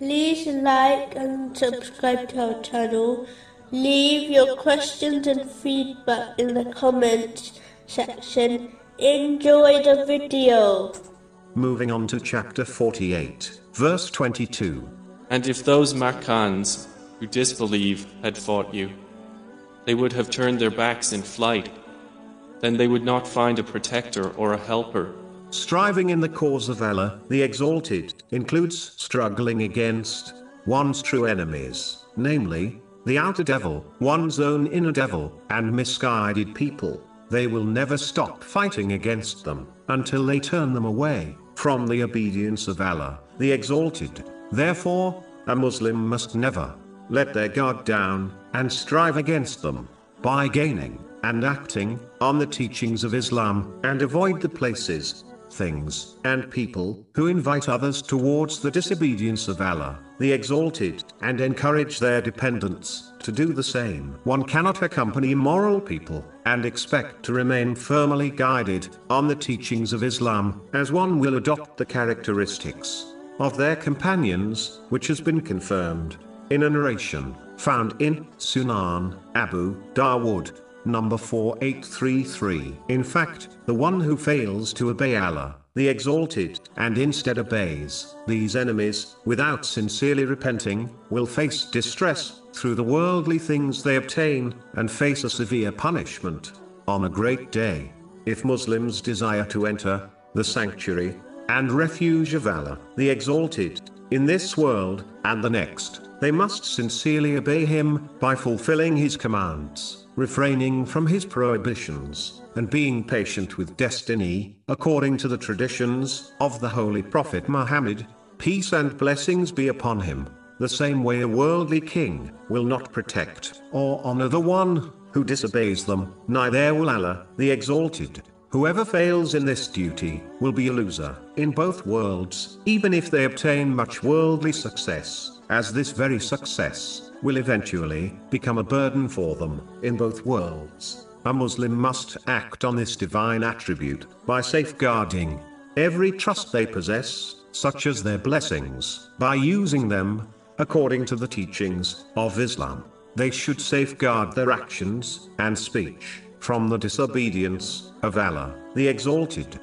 like and subscribe to our channel. Leave your questions and feedback in the comments section. Enjoy the video. Moving on to chapter 48, verse 22. And if those Makkans who disbelieve had fought you, they would have turned their backs in flight. Then they would not find a protector or a helper. Striving in the cause of Allah, the Exalted, includes struggling against one's true enemies, namely, the outer devil, one's own inner devil, and misguided people. They will never stop fighting against them until they turn them away from the obedience of Allah, the Exalted. Therefore, a Muslim must never let their guard down and strive against them by gaining and acting on the teachings of Islam and avoid the places, things, and people who invite others towards the disobedience of Allah, the Exalted, and encourage their dependents to do the same. One cannot accompany moral people and expect to remain firmly guided on the teachings of Islam as one will adopt the characteristics of their companions, which has been confirmed in a narration found in Sunan Abu Dawood, number 4833. In fact, the one who fails to obey Allah, the Exalted, and instead obeys these enemies, without sincerely repenting, will face distress through the worldly things they obtain, and face a severe punishment on a great day. If Muslims desire to enter the sanctuary and refuge of Allah, the Exalted, in this world and the next, they must sincerely obey Him by fulfilling His commands, refraining from His prohibitions, and being patient with destiny, according to the traditions of the Holy Prophet Muhammad, peace and blessings be upon him. The same way a worldly king will not protect or honor the one who disobeys them, neither will Allah, the Exalted. Whoever fails in this duty will be a loser in both worlds, even if they obtain much worldly success, as this very success will eventually become a burden for them in both worlds. A Muslim must act on this divine attribute by safeguarding every trust they possess, such as their blessings, by using them according to the teachings of Islam. They should safeguard their actions and speech from the disobedience of Allah, the Exalted.